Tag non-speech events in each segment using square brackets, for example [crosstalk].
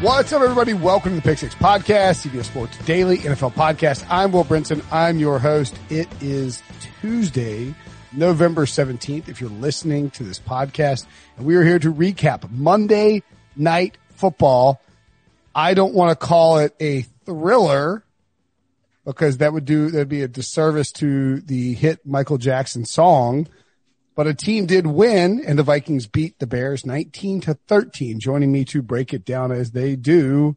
What's up, everybody? Welcome to the Pick Six Podcast, CBS Sports Daily NFL Podcast. I'm Will Brinson. I'm your host. It is Tuesday, November 17th, if you're listening to this podcast. And we are here to recap Monday Night Football. I don't want to call it a thriller because that would do, that'd be a disservice to the hit Michael Jackson song. But a team did win and the Vikings beat the Bears 19 to 13. Joining me to break it down as they do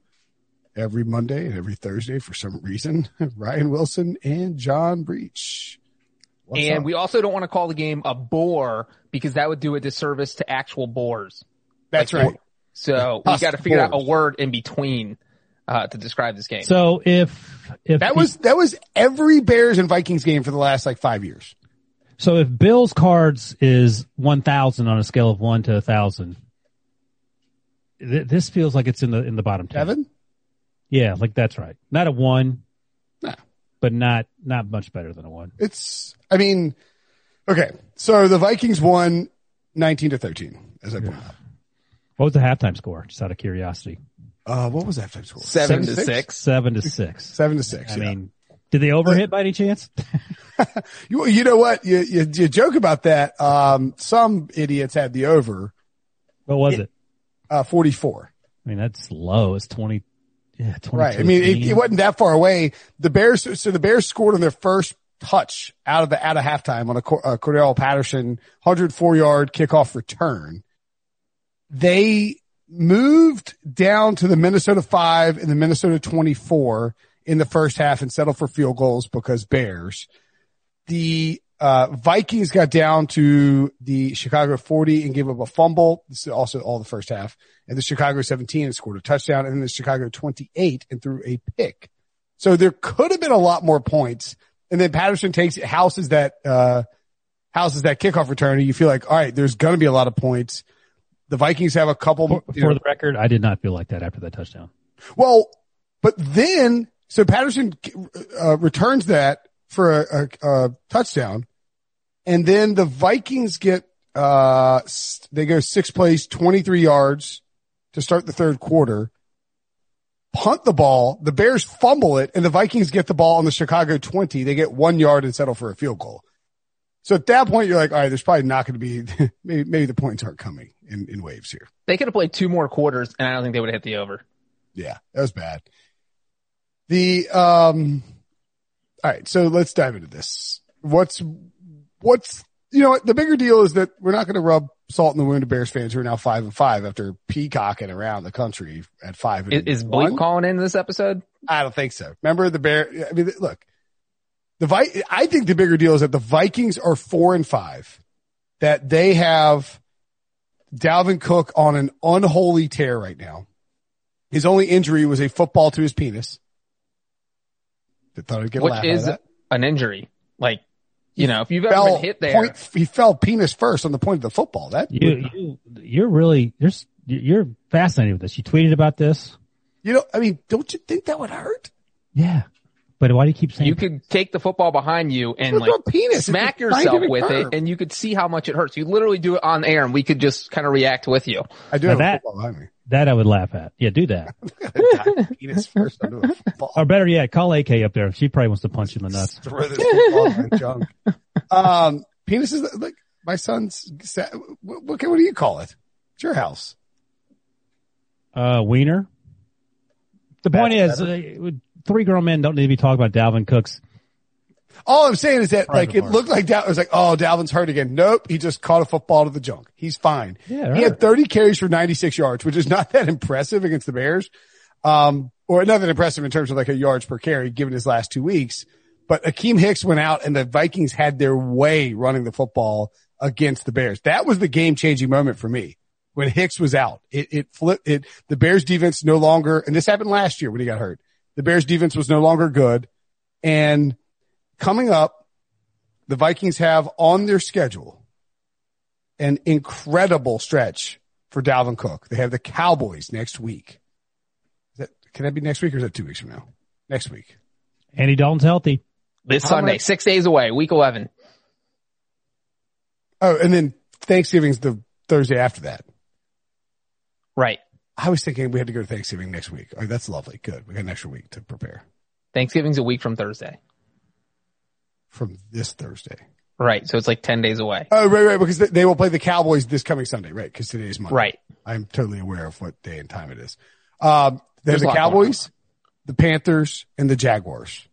every Monday and every Thursday for some reason, [laughs] Ryan Wilson and John Breech. What's and up? we also don't want to call the game a bore because that would do a disservice to actual boars. That's like, right. So we got to figure boars. out a word in between uh, to describe this game. So if if that was that was every Bears and Vikings game for the last like five years. So if Bill's cards is 1000 on a scale of 1 to 1000, th- this feels like it's in the in the bottom 10. Seven? Yeah, like that's right. Not a 1. Nah. But not not much better than a 1. It's I mean okay. So the Vikings won 19 to 13 as I pointed out. What was the halftime score? Just out of curiosity. Uh, what was that halftime score? Seven, Seven to six? six. Seven to six. Seven to six. I yeah. mean, did they overhit by any chance? [laughs] you, you know what? You, you, you, joke about that. Um, some idiots had the over. What was it? Uh, 44. I mean, that's low. It's 20. Yeah, 20. Right. I mean, it, it, wasn't that far away. The Bears, so the Bears scored on their first touch out of the, out of halftime on a, a Cordarrelle Patterson 104 yard kickoff return. They moved down to the Minnesota five and the Minnesota 24 in the first half and settled for field goals because Bears. The uh, Vikings got down to the Chicago 40 and gave up a fumble. This is also all the first half. And the Chicago 17 and scored a touchdown and then the Chicago 28 and threw a pick. So there could have been a lot more points. And then Patterson takes houses that, uh, houses that kickoff return and you feel like, all right, there's going to be a lot of points. The Vikings have a couple. For, for know, the record, I did not feel like that after that touchdown. Well, but then so Patterson uh, returns that for a, a, a, touchdown, and then the Vikings get uh they go six plays, twenty three yards to start the third quarter. Punt the ball, the Bears fumble it, and the Vikings get the ball on the Chicago twenty. They get one yard and settle for a field goal. So at that point, you're like, all right, there's probably not going to be, [laughs] maybe, maybe the points aren't coming in, in waves here. They could have played two more quarters and I don't think they would have hit the over. Yeah, that was bad. The um, all right, so let's dive into this. What's what's you know what the bigger deal is that we're not going to rub salt in the wound of Bears fans who are now five and five after peacocking around the country at five. And is Bleep calling in this episode? I don't think so. Remember the Bear? I mean, look, the Vi- I think the bigger deal is that the Vikings are four and five, that they have Dalvin Cook on an unholy tear right now. His only injury was a football to his penis. Thought I'd get Which is an injury. Like, you know, if you've ever been hit there, point, he fell penis first on the point of the football. That you, you you're really you're you're fascinated with this. You tweeted about this. You know, I mean, don't you think that would hurt? Yeah. But why do you keep saying you could take the football behind you and like penis. smack yourself with term. it, and you could see how much it hurts. You literally do it on air, and we could just kind of react with you. I do now have that, football behind me. That I would laugh at. Yeah, do that. [laughs] penis first Or better yet, call AK up there. She probably wants to punch you in the nuts. Throw this football junk. [laughs] Um, penis is like my son's. What, what, what do you call it? It's your house. Uh, wiener. The point is, uh, three grown men don't need to be talking about Dalvin Cook's. All I'm saying is that like it looked like it was like, oh, Dalvin's hurt again. Nope. He just caught a football to the junk. He's fine. Yeah, he had 30 carries for 96 yards, which is not that impressive against the Bears. Um, or not that impressive in terms of like a yards per carry given his last two weeks, But Akiem Hicks went out and the Vikings had their way running the football against the Bears. That was the game changing moment for me when Hicks was out. It, it flipped it. The Bears defense no longer, and this happened last year when he got hurt. The Bears defense was no longer good. And coming up, the Vikings have on their schedule an incredible stretch for Dalvin Cook. They have the Cowboys next week. That, can that be next week or is that two weeks from now? Next week. Andy Dalton's healthy. This How Sunday, much? six days away, week 11. Oh, and then Thanksgiving's the Thursday after that. Right. I was thinking we had to go to Thanksgiving next week. Oh, that's lovely. Good. We got an extra week to prepare. Thanksgiving's a week from Thursday. From this Thursday. Right. So it's like 10 days away. Oh, right, right. Because they will play the Cowboys this coming Sunday, right? Because today is Monday. Right. I'm totally aware of what day and time it is. Um, there's, there's the Cowboys, the Panthers, and the Jaguars.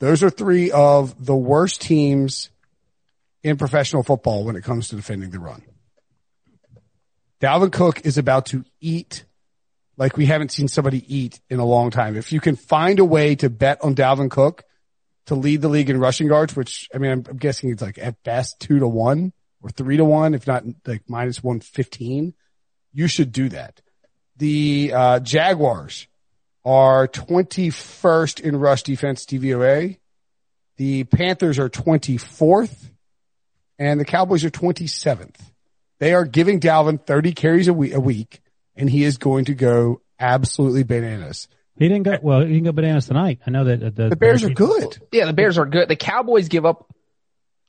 Those are three of the worst teams in professional football when it comes to defending the run. Dalvin Cook is about to eat like we haven't seen somebody eat in a long time. If you can find a way to bet on Dalvin Cook to lead the league in rushing yards, which I mean, I'm, I'm guessing it's like at best two to one or three to one, if not like minus 115, you should do that. The, uh, Jaguars are 21st in rush defense DVOA. The Panthers are 24th and the Cowboys are 27th. They are giving Dalvin 30 carries a week, a week and he is going to go absolutely bananas. He didn't go, well, he didn't go bananas tonight. I know that uh, the, the Bears are good. Yeah, the Bears are good. The Cowboys give up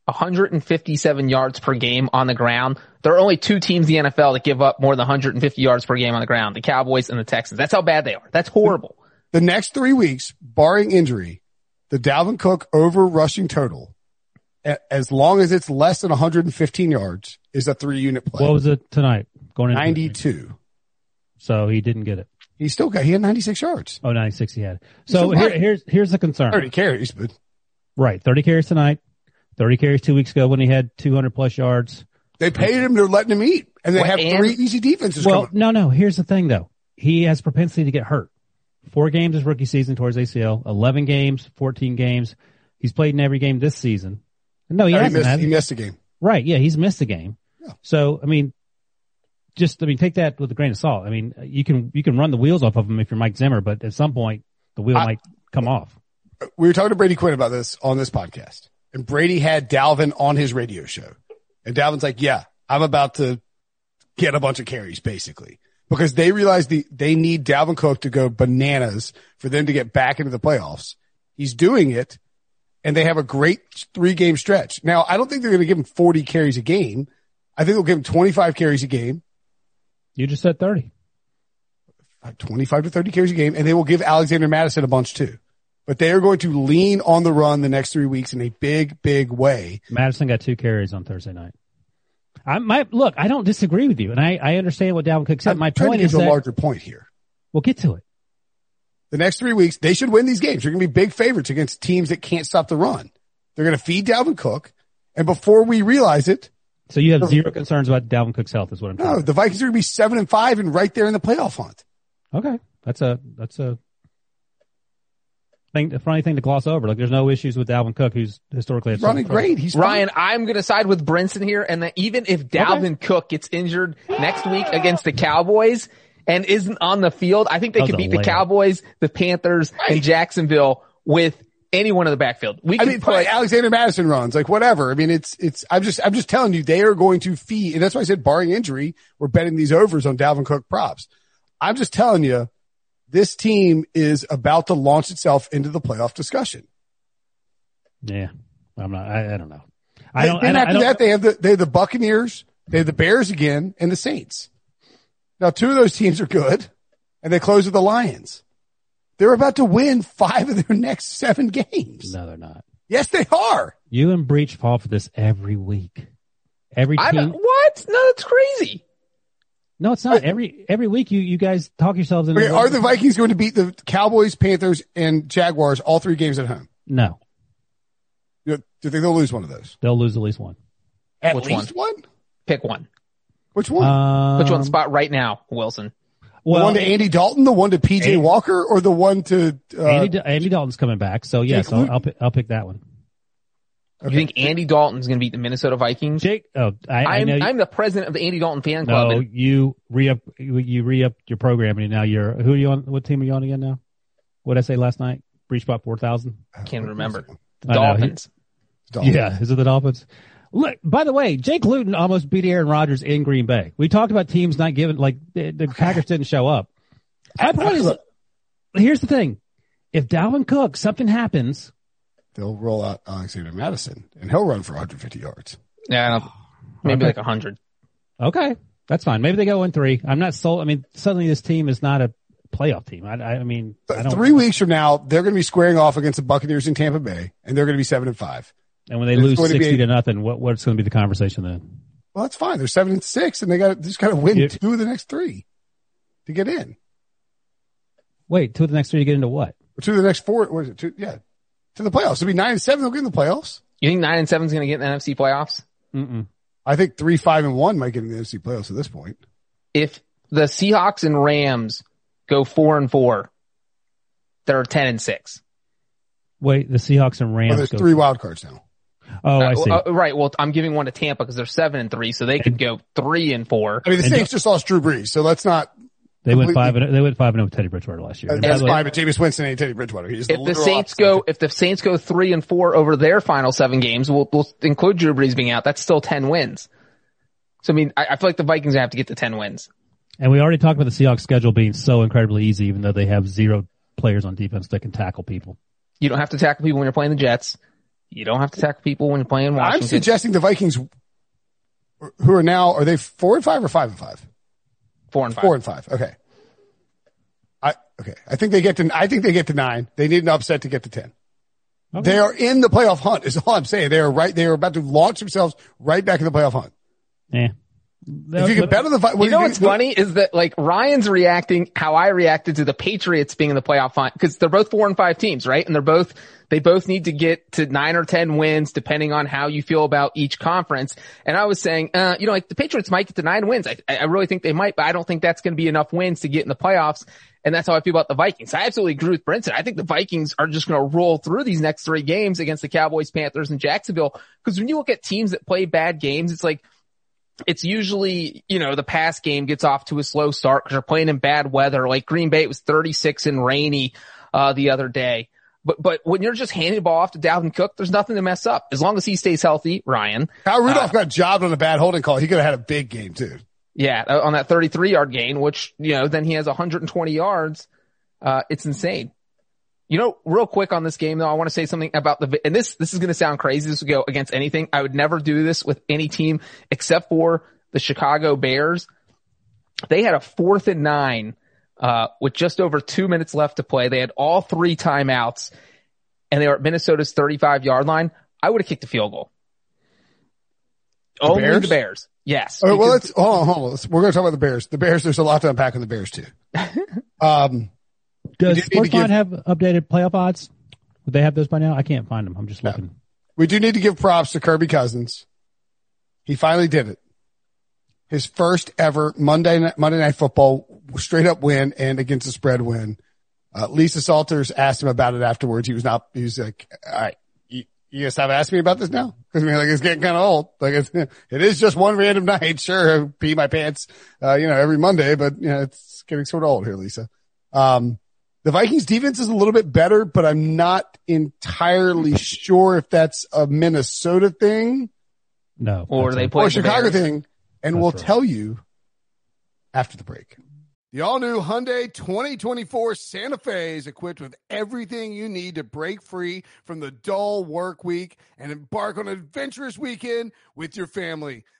157 yards per game on the ground. There are only two teams in the NFL that give up more than 150 yards per game on the ground. The Cowboys and the Texans. That's how bad they are. That's horrible. The next three weeks, barring injury, the Dalvin Cook over rushing total, as long as it's less than 115 yards, is a three unit play. What was it tonight? Going 92. So he didn't get it. He still got, he had 96 yards. Oh, 96 he had. So here, here's, here's the concern. 30 carries, but. Right. 30 carries tonight. 30 carries two weeks ago when he had 200 plus yards. They paid him. They're letting him eat and they well, have and, three easy defenses. Well, no, no. Here's the thing though. He has propensity to get hurt. Four games his rookie season towards ACL, 11 games, 14 games. He's played in every game this season. No, he no, hasn't. He missed, he missed a game. Right. Yeah. He's missed a game. Yeah. So, I mean, just, I mean, take that with a grain of salt. I mean, you can, you can run the wheels off of him if you're Mike Zimmer, but at some point the wheel I, might come off. We were talking to Brady Quinn about this on this podcast and Brady had Dalvin on his radio show and Dalvin's like, yeah, I'm about to get a bunch of carries basically because they realize the, they need Dalvin Cook to go bananas for them to get back into the playoffs. He's doing it and they have a great three game stretch. Now, I don't think they're going to give him 40 carries a game. I think they'll give him 25 carries a game. You just said 30. Uh, 25 to 30 carries a game, and they will give Alexander Mattison a bunch too. But they are going to lean on the run the next three weeks in a big, big way. Mattison got two carries on Thursday night. I might look. I don't disagree with you, and I, I understand what Dalvin Cook said. I'm My point is a larger point here. We'll get to it. The next three weeks, they should win these games. They're going to be big favorites against teams that can't stop the run. They're going to feed Dalvin Cook, and before we realize it, so you have zero concerns about Dalvin Cook's health, is what I'm. Talking. No, the Vikings are going to be seven and five and right there in the playoff hunt. Okay, that's a that's a thing, a funny thing to gloss over. Like, there's no issues with Dalvin Cook, who's historically He's running great. He's Ryan. Fine. I'm going to side with Brinson here, and that even if Dalvin okay. Cook gets injured next week against the Cowboys and isn't on the field, I think they could beat the Cowboys, the Panthers, right. and Jacksonville with anyone in the backfield. We I mean, put Alexander Mattison runs, like whatever. I mean, it's, it's, I'm just, I'm just telling you, they are going to feed, and that's why I said barring injury, we're betting these overs on Dalvin Cook props. I'm just telling you, this team is about to launch itself into the playoff discussion. Yeah. I'm not, I, I don't know. I don't, then I, after that, they have the, they have the Buccaneers, they have the Bears again, and the Saints. Now, two of those teams are good, and they close with the Lions. They're about to win five of their next seven games. No, they're not. Yes, they are. You and Breech fall for this every week. Every team. what? No, that's crazy. No, it's not. Every every week you you guys talk yourselves into. Okay, are the Vikings going to beat the Cowboys, Panthers, and Jaguars all three games at home? No. do you think they'll lose one of those? They'll lose at least one. At Which least one? one? Pick one. Which one? Um, Which one spot right now, Wilson? Well, the one to Andy Dalton, the one to PJ Andy, Walker, or the one to uh, Andy, Andy Dalton's coming back. So yes, I'll, I'll, pick, I'll pick that one. Okay. You think Andy Dalton's going to beat the Minnesota Vikings? Jake, oh, I, am I I'm the president of the Andy Dalton fan club. No, you re up, you re up your programming. Now you're who are you on? What team are you on again now? What did I say last night? Breech spot four thousand. Can't remember. Dolphins. Dolphins. Yeah, is it the Dolphins? Look, by the way, Jake Luton almost beat Aaron Rodgers in Green Bay. We talked about teams not giving, like the, the Packers didn't show up. My point is, here's the thing: if Dalvin Cook something happens, they'll roll out Alexander Mattison and he'll run for 150 yards. Yeah, maybe okay. like 100. Okay, that's fine. Maybe they go in three. I'm not sold. I mean, suddenly this team is not a playoff team. I, I mean, I three weeks from now, they're going to be squaring off against the Buccaneers in Tampa Bay, and they're going to be seven and five. And when they and lose sixty to, to, nothing, what what's going to be the conversation then? Well, that's fine. They're seven and six, and they got just got to win you, two of the next three to get in. Wait, two of the next three to get into what? Or two of the next four. What is it? Two, yeah, to the playoffs. It'll be nine and seven. They'll get in the playoffs. You think nine and seven is going to get in the NFC playoffs? Mm-mm. I think three, five, and one might get in the NFC playoffs at this point. If the Seahawks and Rams go four and four, they're ten and six. Wait, the Seahawks and Rams. Oh, there's three wild cards now. Oh, I uh, see. Uh, right. Well, I'm giving one to Tampa because they're seven and three, so they could go three and four. I mean, the Saints just lost Drew Brees, so let's not. They went five and they went five and zero with Teddy Bridgewater last year. That's fine, but Jameis Winston ain't Teddy Bridgewater. He's if the, the Saints go, if the Saints go three and four over their final seven games, we'll, we'll include Drew Brees being out. That's still ten wins. So I mean, I, I feel like the Vikings have to get to ten wins. And we already talked about the Seahawks schedule being so incredibly easy, even though they have zero players on defense that can tackle people. You don't have to tackle people when you're playing the Jets. You don't have to tackle people when you're playing Washington. I'm suggesting the Vikings, who are now, are they four and five or five and five? Four and five. Four and five. Okay. I, okay. I think they get to, I think they get to nine. They need an upset to get to 10. Okay. They are in the playoff hunt is all I'm saying. They are right. They are about to launch themselves right back in the playoff hunt. Yeah. If you get better the you know what's funny is that like Ryan's reacting how I reacted to the Patriots being in the playoff hunt because they're both four and five teams, right? And they're both they both need to get to nine or ten wins depending on how you feel about each conference. And I was saying, uh, you know, like the Patriots might get to nine wins. I, I really think they might, but I don't think that's going to be enough wins to get in the playoffs. And that's how I feel about the Vikings. I absolutely agree with Brinson. I think the Vikings are just going to roll through these next three games against the Cowboys, Panthers, and Jacksonville. Because when you look at teams that play bad games, it's like it's usually, you know, the pass game gets off to a slow start because you're playing in bad weather. Like Green Bay, it was 36 and rainy, uh, the other day. But, but when you're just handing the ball off to Dalvin Cook, there's nothing to mess up. As long as he stays healthy, Ryan. Kyle Rudolph uh, got jobbed on a bad holding call. He could have had a big game too. Yeah, uh, on that 33 yard gain, which, you know, then he has 120 yards. Uh, it's insane. You know, real quick on this game though, I want to say something about the, and this, this is going to sound crazy. This would go against anything. I would never do this with any team except for the Chicago Bears. They had a fourth and nine, uh, with just over two minutes left to play. They had all three timeouts and they were at Minnesota's 35 yard line. I would have kicked a field goal. The Only Bears? the Bears. Yes. Right, well, let's, hold on, hold on. We're going to talk about the Bears. The Bears, there's a lot to unpack on the Bears too. [laughs] um, does Sportsline give, have updated playoff odds? Would they have those by now? I can't find them. I'm just looking. We do need to give props to Kirby Cousins. He finally did it. His first ever Monday night, Monday night football straight up win and against the spread win. Uh, Lisa Salters asked him about it afterwards. He was not, he was like, all right, you, you gonna stop asking me about this now? Cause [laughs] I mean, like it's getting kind of old. Like it's, it is just one random [laughs] night. Sure. I pee my pants, uh, you know, every Monday, but you know, it's getting sort of old here, Lisa. Um, the Vikings defense is a little bit better, but I'm not entirely sure if that's a Minnesota thing. No. Or they play or Chicago thing. And that's we'll right. tell you after the break. The all new Hyundai 2024 Santa Fe is equipped with everything you need to break free from the dull work week and embark on an adventurous weekend with your family.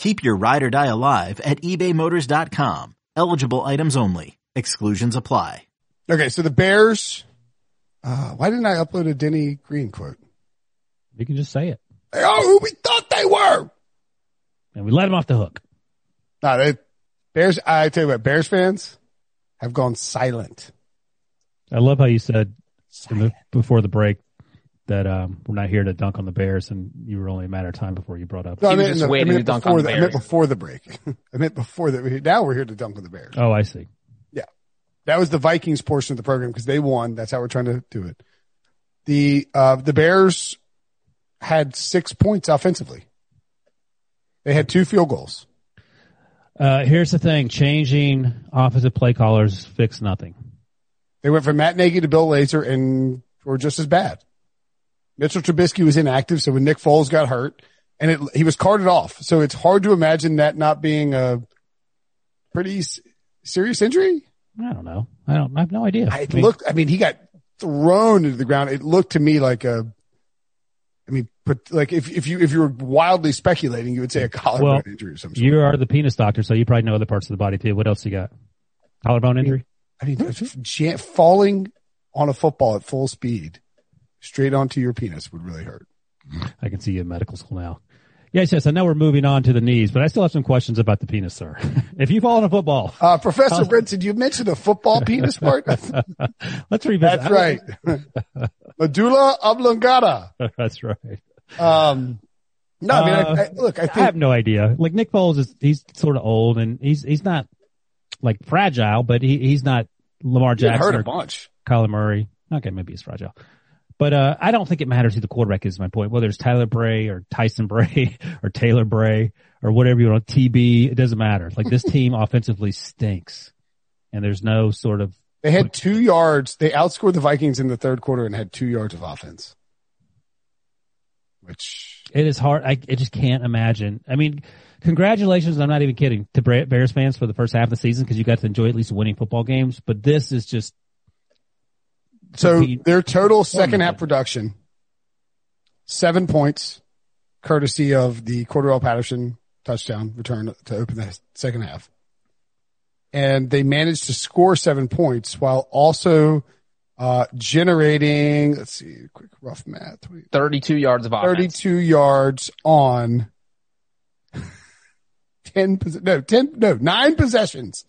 Keep your ride or die alive at ebaymotors.com. Eligible items only. Exclusions apply. Okay, so the Bears. Uh, why didn't I upload a Denny Green quote? You can just say it. They are who we thought they were. And we let him off the hook. No, they Bears. I tell you what, Bears fans have gone silent. I love how you said the, before the break that um, we're not here to dunk on the Bears, and you were only a matter of time before you brought up. No, I meant just waiting to dunk on the, the Bears. [laughs] I meant before the break. I meant before that. Now we're here to dunk on the Bears. Oh, I see. Yeah, that was the Vikings portion of the program because they won. That's how we're trying to do it. The uh, the Bears had six points offensively. They had two field goals. Uh, here's the thing: changing offensive play callers fix nothing. They went from Matt Nagy to Bill Lazor and were just as bad. Mitchell Trubisky was inactive, so when Nick Foles got hurt, and it, he was carted off, so it's hard to imagine that not being a pretty s- serious injury. I don't know. I don't. I have no idea. It looked. I mean, he got thrown into the ground. It looked to me like a. I mean, but like if if you if you were wildly speculating, you would say a collarbone Well, injury or something. you are the penis doctor, so you probably know other parts of the body too. What else you got? Collarbone injury. I mean, ja- falling on a football at full speed straight onto your penis would really hurt. I can see you in medical school now. Yes, yes. I know we're moving on to the knees, but I still have some questions about the penis, sir. [laughs] if you fall on a football, Uh, Professor Brinson, you mentioned the football penis part. [laughs] let's revisit. That. That's right. Medulla oblongata. [laughs] That's right. Um, no, I mean, Uh, I, look, I I, have no idea. Like Nick Foles is, he's sort of old and he's, he's not like fragile, but he, he's not Lamar he hurt Jackson a bunch. Kyler Murray. Okay, maybe he's fragile. But, uh, I don't think it matters who the quarterback is, my point. Whether it's Tyler Bray or Tyson Bray [laughs] or Taylor Bray or whatever you want, TB, it doesn't matter. Like this [laughs] team offensively stinks. And there's no sort of, They had two yards. They outscored the Vikings in the third quarter and had two yards of offense. Which it is hard. I, I just can't imagine. I mean, congratulations. I'm not even kidding to Bears fans for the first half of the season because you got to enjoy at least winning football games. But this is just so their total second half production, seven points, courtesy of the Cordarrelle Patterson touchdown return to open the second half. And they managed to score seven points while also uh, generating, let's see, quick rough math, 32 yards of offense. 32 yards on [laughs] 10, pos- no, 10, no, nine possessions,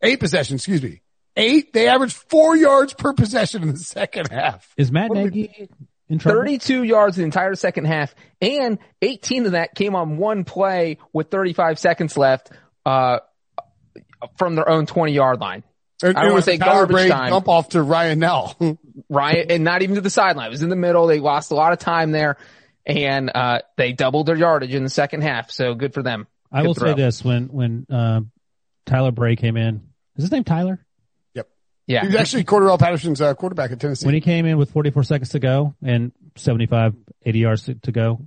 eight possessions, excuse me. Eight, they averaged four yards per possession in the second half. is Matt What do Nagy in trouble? 32 yards the entire second half, and 18 of that came on one play with 35 seconds left, uh, from their own 20 yard line. And I don't wanna say Tyler garbage Bray time. Dump off to Ryan Nall. [laughs] Ryan, and not even to the sideline. It was in the middle. They lost a lot of time there, and uh, they doubled their yardage in the second half. So good for them. I Good will throw. say this: when when uh, Tyler Bray came in, is his name Tyler? Yeah, he was actually Cordarrelle Patterson's uh, quarterback at Tennessee. When he came in with 44 seconds to go and 75, 80 yards to, to go,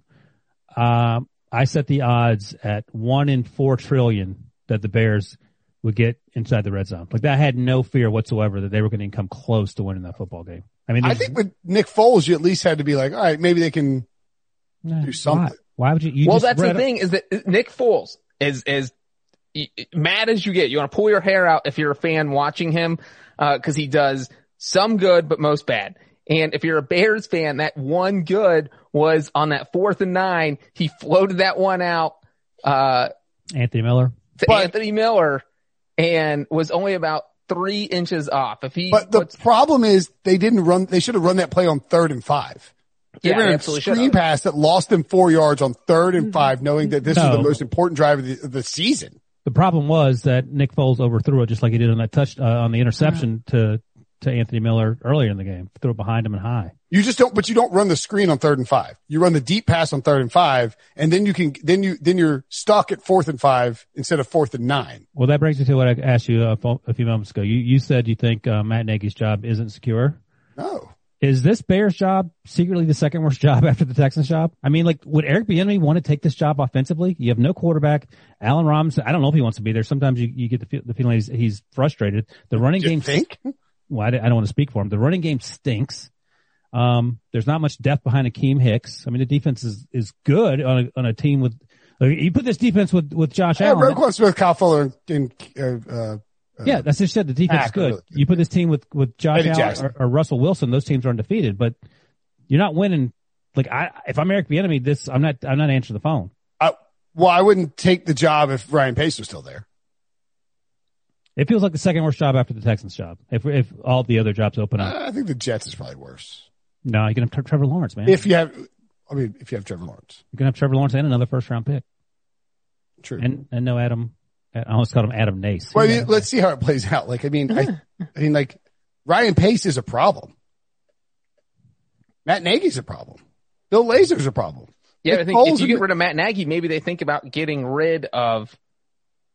um, I set the odds at one in four trillion that the Bears would get inside the red zone. Like that had no fear whatsoever that they were going to come close to winning that football game. I mean, I there's- think with Nick Foles, you at least had to be like, all right, maybe they can nah, do something. why? Why would you? you well, just that's the read- thing is that Nick Foles is as mad as you get. You want to pull your hair out if you're a fan watching him because he does some good but most bad. And if you're a Bears fan, that one good was on that fourth and nine. He floated that one out uh, Anthony Miller. to But- Anthony Miller and was only about three inches off. If he But the puts- problem is they didn't run, they should have run that play on third and five. They yeah, ran they a screen pass that lost them four yards on third and five, knowing that this was the most important drive of the, of the season. The problem was that Nick Foles overthrew it just like he did on that touch uh, on the interception to to Anthony Miller earlier in the game. Threw it behind him and high. You just don't, but you don't run the screen on third and five. You run the deep pass on third and five, and then you can, then you, then you're stuck at fourth and five instead of fourth and nine. Well, that brings me to what I asked you a, a few moments ago. You you said you think uh, Matt Nagy's job isn't secure. No. Is this Bears job secretly the second worst [laughs] job after the Texans job? I mean, like, would Eric Bieniemy want to take this job offensively? You have no quarterback. Allen Robinson, I don't know if he wants to be there. Sometimes you, you get the, fe- the feeling he's, he's frustrated. The running game, think? well, I, don't- I don't want to speak for him. The running game stinks. Um, there's not much depth behind Akiem Hicks. I mean, the defense is, is good on a, on a team with, like, you put this defense with, with Josh Yeah, Allen. Roquan Smith, Kyle Fuller, and, uh, uh, Yeah, that's just said. The defense is good. really. You put this team with with Josh Allen or, or Russell Wilson; those teams are undefeated. But you're not winning. Like I, if I'm Eric Bieniemy, this I'm not. I'm not answering the phone. uh, well, I wouldn't take the job if Ryan Pace was still there. It feels like the second worst job after the Texans job. If if all the other jobs open up, I think the Jets is probably worse. no, you can have Trevor Lawrence, man. If you have, I mean, if you have Trevor Lawrence. you can have Trevor Lawrence and another first round pick, True. and and no Adam. I almost called him Adam Nace. Well, I mean, let's see how it plays out. Like, I mean, I, I mean, like, Ryan Pace is a problem. Matt Nagy's a problem. Bill Lazor's a problem. Yeah, Nick I think Foles if you get rid of Matt Nagy, maybe they think about getting rid of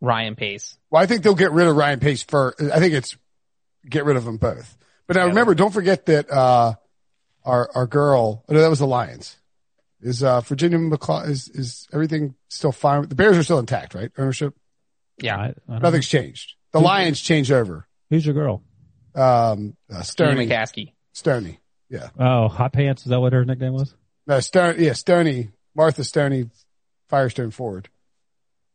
Ryan Pace. Well, I think they'll get rid of Ryan Pace first. I think it's get rid of them both. But now Yeah. remember, don't forget that, uh, our, our girl, oh, no, that was the Lions. Is, uh, Virginia McClaw, is, is everything still fine? The Bears are still intact, right? Ownership? Yeah. I, I don't Nothing's changed. The Lions changed over. Who's your girl? Um, uh, Kenny Stoney. McCaskey. Stoney. Yeah. Oh, Hot Pants. Is that what her nickname was? No, Stone, yeah, Stoney, Martha Stoney, Firestone Ford.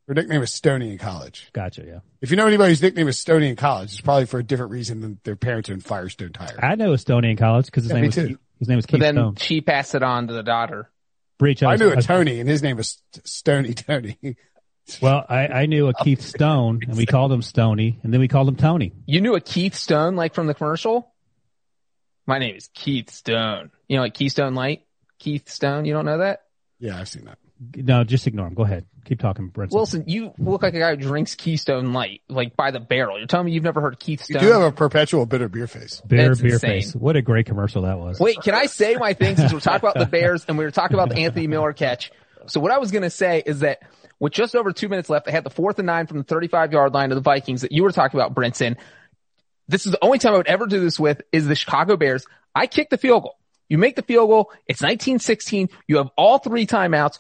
Her nickname is Stoney in college. Gotcha. Yeah, If you know anybody whose nickname is Stoney in college, it's probably for a different reason than their parents own Firestone Tire. I know Stoney in college because his Yeah, name was too. Keith, his name was But then Stone. she passed it on to the daughter. Breech. I was- knew a was- Tony, and his name was Stoney Tony. [laughs] Well, I, I knew a Keith Stone, and we called him Stony, and then we called him Tony. You knew a Keith Stone, like from the commercial? My name is Keith Stone. You know, like Keystone Light? Keith Stone, you don't know that? yeah, I've seen that. No, just ignore him. Go ahead. Keep talking, Brent. Wilson, you look like a guy who drinks Keystone Light, like by the barrel. You're telling me you've never heard of Keith You Stone? do have a perpetual bitter beer face. Bitter That's beer insane. face. What a great commercial that was. Wait, can I say my thing since we're talking about the Bears and we were talking about the Anthony Miller catch? So what I was going to say is that with just over two minutes left, they had the fourth and nine from the 35 yard line of the Vikings that you were talking about, Brinson. This is the only time I would ever do this with is the Chicago Bears. I kick the field goal. You make the field goal. It's 1916. You have all three timeouts.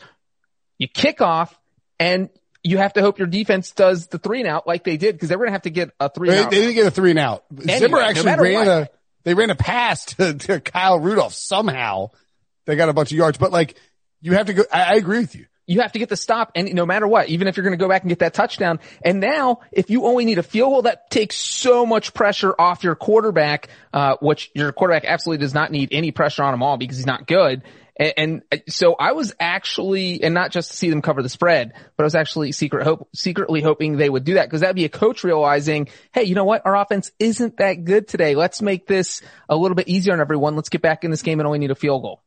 You kick off and you have to hope your defense does the three and out like they did because they were going to have to get a three They, and out. they didn't get a three and out. Zimmer actually matter ran what. a, they ran a pass [laughs] to, to Kyle Rudolph somehow. They got a bunch of yards, but like, you have to go, I, I agree with you. You have to get the stop and no matter what, even if you're going to go back and get that touchdown. And now if you only need a field goal, that takes so much pressure off your quarterback, uh, which your quarterback absolutely does not need any pressure on him all because he's not good. And, and so I was actually, and not just to see them cover the spread, but I was actually secret hope, secretly hoping they would do that because that'd be a coach realizing, Hey, you know what? Our offense isn't that good today. Let's make this a little bit easier on everyone. Let's get back in this game and only need a field goal.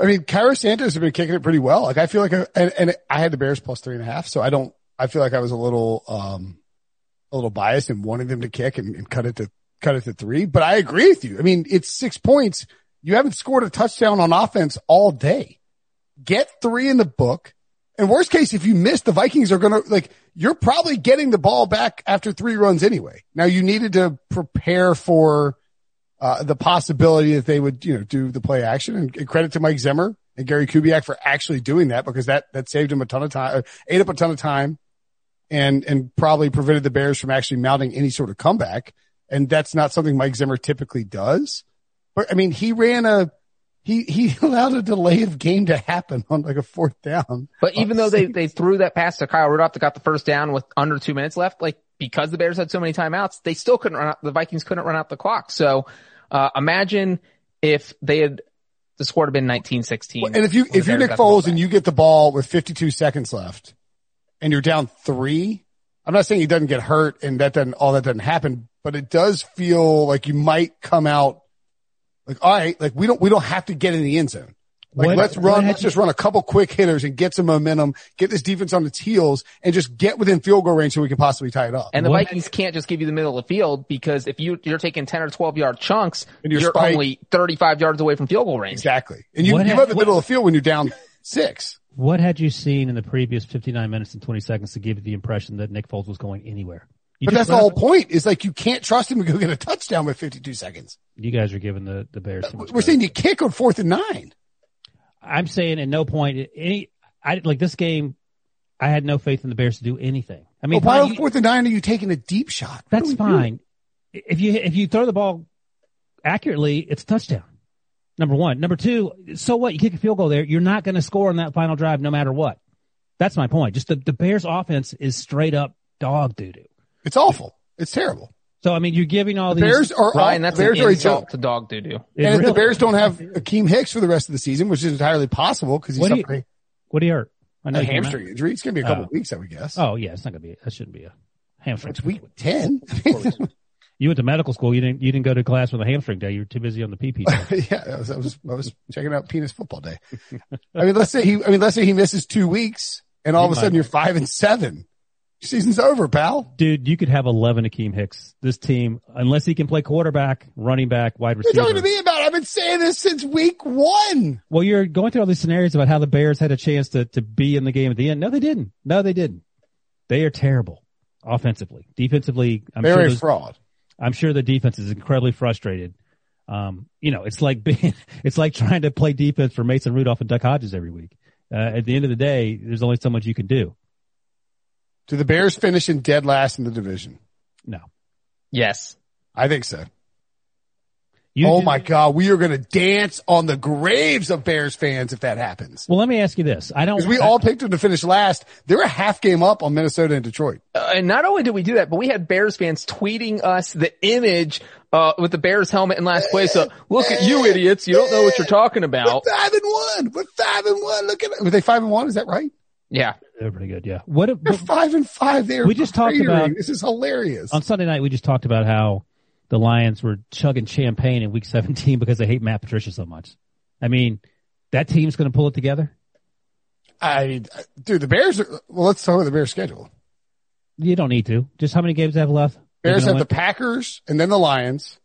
I mean, Cairo Santos have been kicking it pretty well. Like I feel like, I, and, and I had the Bears plus three and a half. So I don't, I feel like I was a little, um, a little biased in wanting them to kick and, and cut it to, cut it to three. But I agree with you. I mean, it's six points. You haven't scored a touchdown on offense all day. Get three in the book. And worst case, if you miss, the Vikings are going to like, you're probably getting the ball back after three runs anyway. Now you needed to prepare for, uh, the possibility that they would, you know, do the play action and, and credit to Mike Zimmer and Gary Kubiak for actually doing that because that, that saved him a ton of time, uh, ate up a ton of time and, and probably prevented the Bears from actually mounting any sort of comeback. And that's not something Mike Zimmer typically does. But I mean, he ran a, he he [laughs] allowed a delay of game to happen on like a fourth down. But even though they they threw that pass to Kyle Rudolph that got the first down with under two minutes left, like because the Bears had so many timeouts, they still couldn't run out. The Vikings couldn't run out the clock. So uh, imagine if they had the score had been 1916. And if you if you're Nick Foles and you get the ball with 52 seconds left, and you're down three, I'm not saying he doesn't get hurt and that doesn't all that doesn't happen, but it does feel like you might come out like, all right, like we don't, we don't have to get in the end zone. Like what, let's run, let's just run a couple quick hitters and get some momentum, get this defense on its heels and just get within field goal range so we can possibly tie it up. And the what? Vikings can't just give you the middle of the field because if you, you're taking 10 or 12 yard chunks, and you're, you're only 35 yards away from field goal range. Exactly. And you give up the middle of the field when you're down six. What had you seen in the previous 59 minutes and 20 seconds to give you the impression that Nick Foles was going anywhere? You but that's the whole point is like you can't trust him to go get a touchdown with 52 seconds. You guys are giving the, the Bears. We're credit. saying you kick on fourth and nine. I'm saying at no point any, I like this game. I had no faith in the Bears to do anything. I mean, well, why on fourth and nine are you taking a deep shot? What that's fine. Doing? If you, if you throw the ball accurately, it's a touchdown. Number one. Number two, so what? You kick a field goal there. You're not going to score on that final drive no matter what. That's my point. Just the, the Bears offense is straight up dog doo doo. It's awful. It's terrible. So I mean, you're giving all the these Bears are Ryan. That's Bears an insult to dog doo doo. And really? if the Bears don't have Akiem Hicks for the rest of the season, which is entirely possible because he's what, do you, what do you hurt? I know a hamstring injury. It's going to be a couple oh. weeks, I would guess. Oh yeah, it's not going to be. That shouldn't be a hamstring. It's week ten. [laughs] you went to medical school. You didn't. You didn't go to class with a hamstring day. You were too busy on the PP. [laughs] yeah, I was, I was. I was checking out penis football day. I mean, let's say he. I mean, let's say he misses two weeks, and all he of a sudden you're five and seven. Season's over, pal. Dude, you could have 11 Akiem Hicks. This team, unless he can play quarterback, running back, wide receiver. You're talking to me about it. I've been saying this since week one. Well, you're going through all these scenarios about how the Bears had a chance to, to be in the game at the end. No, they didn't. No, they didn't. They are terrible offensively. Defensively, I'm Very sure fraud. I'm sure the defense is incredibly frustrated. Um, you know, it's like [laughs] being, it's like trying to play defense for Mason Rudolph and Duck Hodges every week. Uh, at the end of the day, there's only so much you can do. Do the Bears finish in dead last in the division? No. Yes. I think so. You oh my God, we are going to dance on the graves of Bears fans if that happens. Well, let me ask you this: I don't. Because we I, all picked them to finish last. They're a half game up on Minnesota and Detroit. Uh, and not only did we do that, but we had Bears fans tweeting us the image uh, with the Bears helmet in last place. So look at you idiots! You don't know what you're talking about. We're five and one. We're five and one. Look at it. Were they five and one? Is that right? Yeah. They're pretty good. Yeah. What? They're five and five. There. We just talked about this is hilarious. On Sunday night, we just talked about how the Lions were chugging champagne in Week 17 because they hate Matt Patricia so much. I mean, that team's going to pull it together. I, dude, the Bears. Are, well, let's talk about the Bears schedule. You don't need to. Just how many games they have left? Bears have win? the Packers and then the Lions.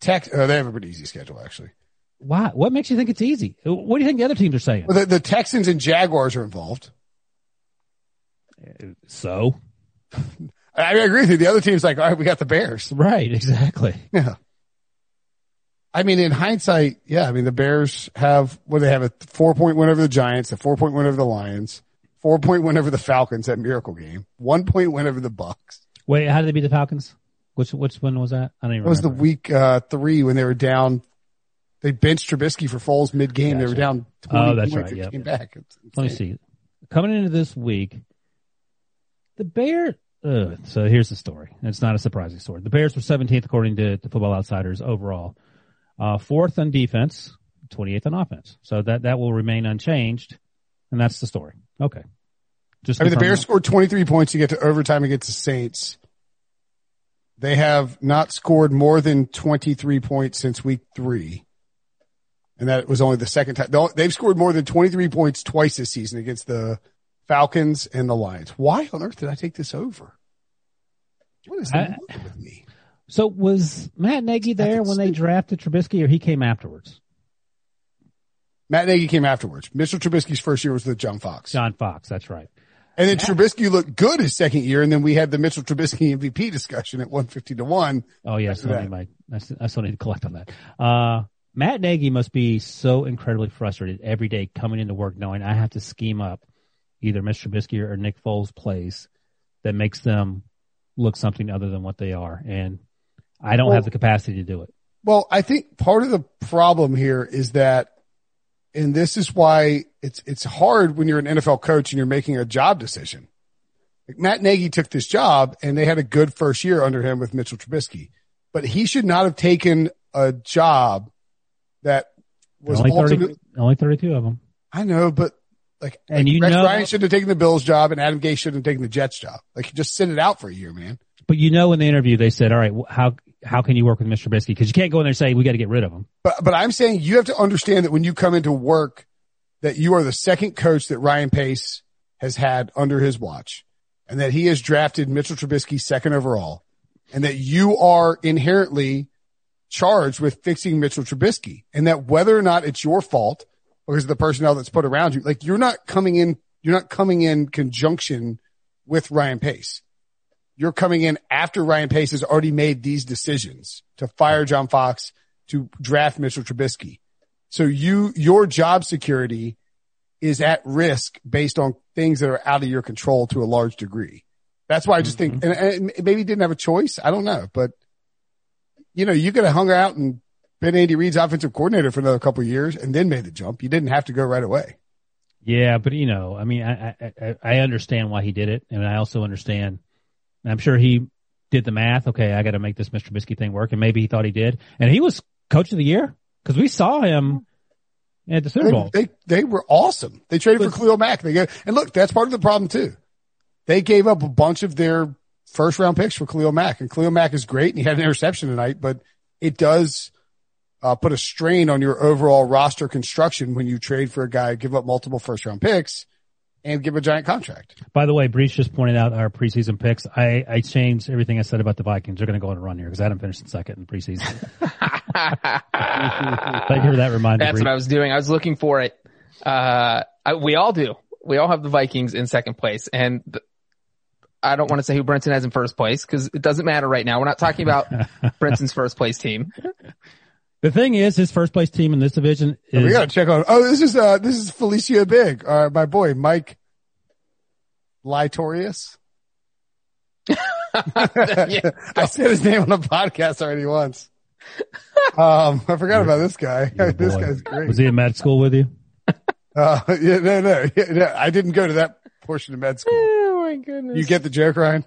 Tech. Oh, they have a pretty easy schedule actually. Why? What makes you think it's easy? What do you think the other teams are saying? Well, the, the Texans and Jaguars are involved. So, I agree with you. The other team's like, all right, we got the Bears. Right. Exactly. Yeah. I mean, in hindsight, yeah. I mean, the Bears have what they have a four point win over the Giants, a four point win over the Lions, four point win over the Falcons that miracle game, one point win over the Bucks. Wait, how did they beat the Falcons? Which which one was that? I don't even. It was the week uh, three when they were down. They benched Trubisky for Foles mid game. Gotcha. They were down. 20 oh, that's right. Yeah. Came back. Let me see. Coming into this week, the Bears. Uh, so here's the story. It's not a surprising story. The Bears were 17th according to, to Football Outsiders overall. Uh, fourth on defense, 28th on offense. So that, that will remain unchanged. And that's the story. Okay. Just I mean, the Bears scored 23 points to get to overtime against the Saints. They have not scored more than 23 points since week three. And that was only the second time. They've scored more than 23 points twice this season against the Falcons and the Lions. Why on earth did I take this over? What is I, with me? So was Matt Nagy there when they drafted Trubisky, or he came afterwards? Matt Nagy came afterwards. Mr. Trubisky's first year was with John Fox. John Fox, that's right. And then Matt, Trubisky looked good his second year, and then we had the Mitchell Trubisky MVP discussion at 150 to 1. Oh, yeah, so I, might, I still need to collect on that. Uh, Matt Nagy must be so incredibly frustrated every day coming into work knowing I have to scheme up either Mr. Trubisky or Nick Foles plays that makes them look something other than what they are. And I don't well, have the capacity to do it. Well, I think part of the problem here is that, and this is why it's, it's hard when you're an NFL coach and you're making a job decision. Like Matt Nagy took this job and they had a good first year under him with Mitchell Trubisky, but he should not have taken a job that was only, 30, only 32 of them. I know, but like, And like you Rex know- Ryan should have taken the Bills job and Adam Gase should have taken the Jets job. Like just sit it out for a year, man. But you know, in the interview, they said, all right, how, how can you work with Mr. Trubisky? Cause you can't go in there and say, we got to get rid of him. But, but I'm saying you have to understand that when you come into work, that you are the second coach that Ryan Pace has had under his watch and that he has drafted Mitchell Trubisky second overall and that you are inherently charged with fixing Mitchell Trubisky and that whether or not it's your fault because of the personnel that's put around you, like you're not coming in, you're not coming in conjunction with Ryan Pace. You're coming in after Ryan Pace has already made these decisions to fire John Fox, to draft Mitchell Trubisky. So you, your job security is at risk based on things that are out of your control to a large degree. That's why I just think, mm-hmm. and, and maybe he didn't have a choice. I don't know, but you know, you could have hung out and been Andy Reid's offensive coordinator for another couple of years and then made the jump. You didn't have to go right away. Yeah, but you know, I mean, I, I, I- understand why he did it. And I also understand, I'm sure he did the math. Okay. I got to make this Mr. Trubisky thing work. And maybe he thought he did. And he was coach of the year because we saw him at the Super Bowl. They, they, they were awesome. They traded for Khalil Mack. They go, and look, that's part of the problem too. They gave up a bunch of their first round picks for Khalil Mack and Khalil Mack is great and he had an interception tonight, but it does uh, put a strain on your overall roster construction when you trade for a guy, give up multiple first round picks and give a giant contract. By the way, Breech just pointed out our preseason picks. I, I changed everything I said about the Vikings. They're going to go on a run here because I hadn't finished in second in preseason. [laughs] Thank you for that reminder. That's Breech. what I was doing. I was looking for it. Uh, I, we all do. We all have the Vikings in second place and th- I don't want to say who Brenton has in first place because it doesn't matter right now. We're not talking about [laughs] Brenton's first place team. The thing is, his first place team in this division is we got to check on, oh, this is, uh, this is Felicia Big, uh, my boy, Mike Litorius. [laughs] I said his name on a podcast already once. Um, I forgot about this guy. [laughs] This guy's great. Was he in med school with you? [laughs] Uh, yeah, no, no, yeah, no, I didn't go to that portion of med school. Oh my goodness. You get the joke, Ryan?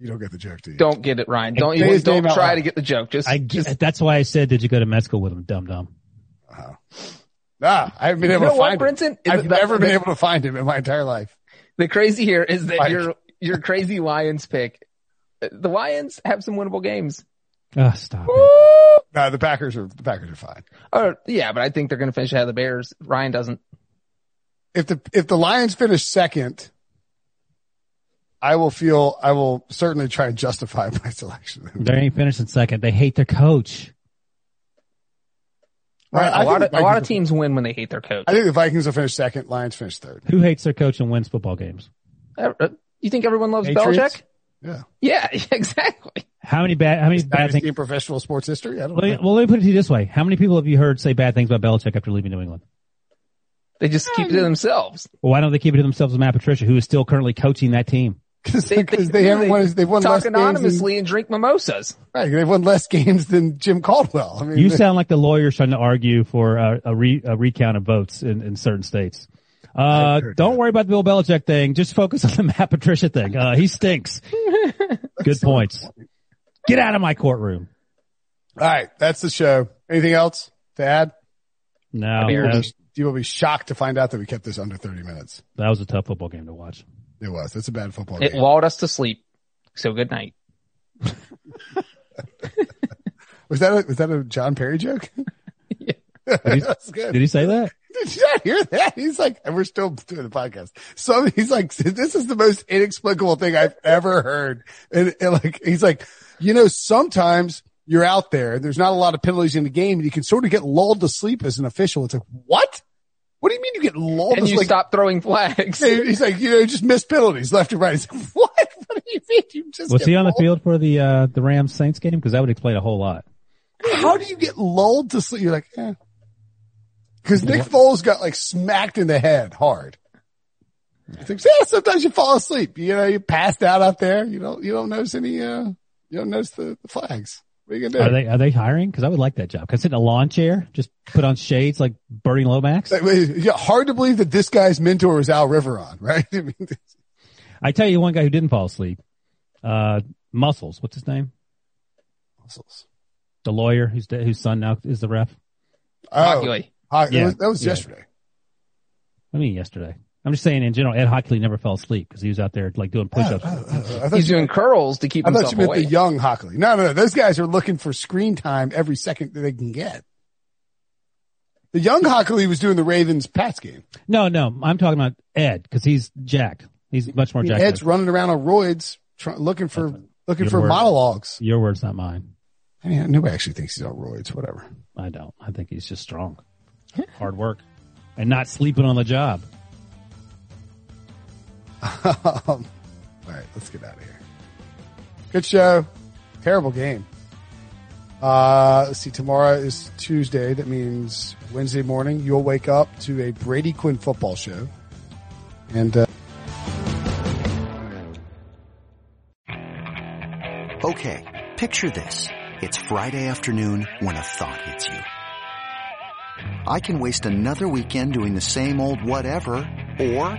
You don't get the joke, do you? don't get it, Ryan. Don't Say even, his name don't try to get the joke. Just, I just that's why I said, did you go to med school with him, dum dum? Ah, I haven't been You able know to what, find Brenton? him. I've The- never the- been able to find him in my entire life. the crazy here is that Mike. your, your crazy Lions pick, the Lions have some winnable games. Oh, stop it. Woo! No, the Packers are, the Packers are fine. Or, yeah, but I think they're going to finish ahead of the Bears. Ryan doesn't. If the, if the Lions finish second, I will feel, I will certainly try and justify [laughs] my selection. They ain't finishing second. They hate their coach. Right, I a lot of, a lot of teams win when they hate their coach. I think the Vikings will finish second, Lions finish third. Who hates their coach and wins football games? Uh, You think everyone loves Patriots? Belichick? Yeah. Yeah, [laughs] exactly. How many bad, how many bad Dynasty things? in professional sports history? I don't Well, know. let me- well, let me put it to you this way. How many people have you heard say bad things about Belichick after leaving New England? They just keep it to themselves. Well, why don't they keep it to themselves with Matt Patricia, who is still currently coaching that team? [laughs] Because They, they, haven't won, they've won talk less games than, anonymously and drink mimosas. right, they've won less games than Jim Caldwell. I mean, You sound like the lawyers trying to argue for a, a, re, a recount of votes in, in certain states. Uh, heard don't that. worry about the Bill Belichick thing. Just focus on the [laughs] Matt Patricia thing. Uh, he stinks. [laughs] Good points. Get out of my courtroom. all right, that's the show. Anything else to add? No, You will, that, be, you will be shocked to find out that we kept this under 30 minutes. that was a tough football game to watch. It was. That's a bad football It game. lulled us to sleep. So good night. [laughs] Was that a, was that a John Parry joke? [laughs] Yeah. [laughs] That's good. Did he say that? Did you not hear that? He's like, and we're still doing the podcast. So he's like, this is the most inexplicable thing I've ever heard. And, and like, he's like, you know, sometimes you're out there, there's not a lot of penalties in the game and you can sort of get lulled to sleep as an official. It's like, what? What do you mean you get lulled And you sleep? stop throwing flags. He's like, you know, just missed penalties left and right. He's like, [laughs] what? What do you mean? You just Was get he on the field for the, uh, the Rams Saints game? Cause that would explain a whole lot. How do you get lulled to sleep? You're like, eh. Cause Nick Foles got like smacked in the head hard. I think, yeah, sometimes you fall asleep. You know, you passed out out there. You don't, you don't notice any, uh, you don't notice the, the flags. What are you gonna Are they are they hiring? Because I would like that job. Cause sit in a lawn chair, just put on shades like Bernie Lomax. yeah, hard to believe that this guy's mentor is Al Riveron, right? [laughs] I mean, I tell you one guy who didn't fall asleep. Uh, Muscles. What's his name? muscles. The lawyer whose whose son now is the ref. Oh, Hochuli. Ho- Yeah. that was, that was Yeah. yesterday. I mean, yesterday. I'm just saying in general, Ed Hochuli never fell asleep because he was out there like doing push-ups. Uh, uh, uh, I thought He's you, doing curls to keep I thought you meant awake. the young Hochuli. No, no, no. Those guys are looking for screen time every second that they can get. The young Hochuli was doing the Ravens Pats game. No, no, I'm talking about Ed because he's jacked. He's much more I mean, jacked. Ed's running around on roids, try, looking for looking Your for word. monologues. Your words, not mine. I mean, nobody actually thinks he's on roids. Whatever. I don't. I think he's just strong, hard work, and not sleeping on the job. Um, all right, let's get out of here. Good show. Terrible game. Uh, let's see. Tomorrow is Tuesday. That means Wednesday morning you'll wake up to a Brady Quinn football show, and uh, Okay, picture this. It's Friday afternoon when a thought hits you. I can waste another weekend doing the same old whatever, or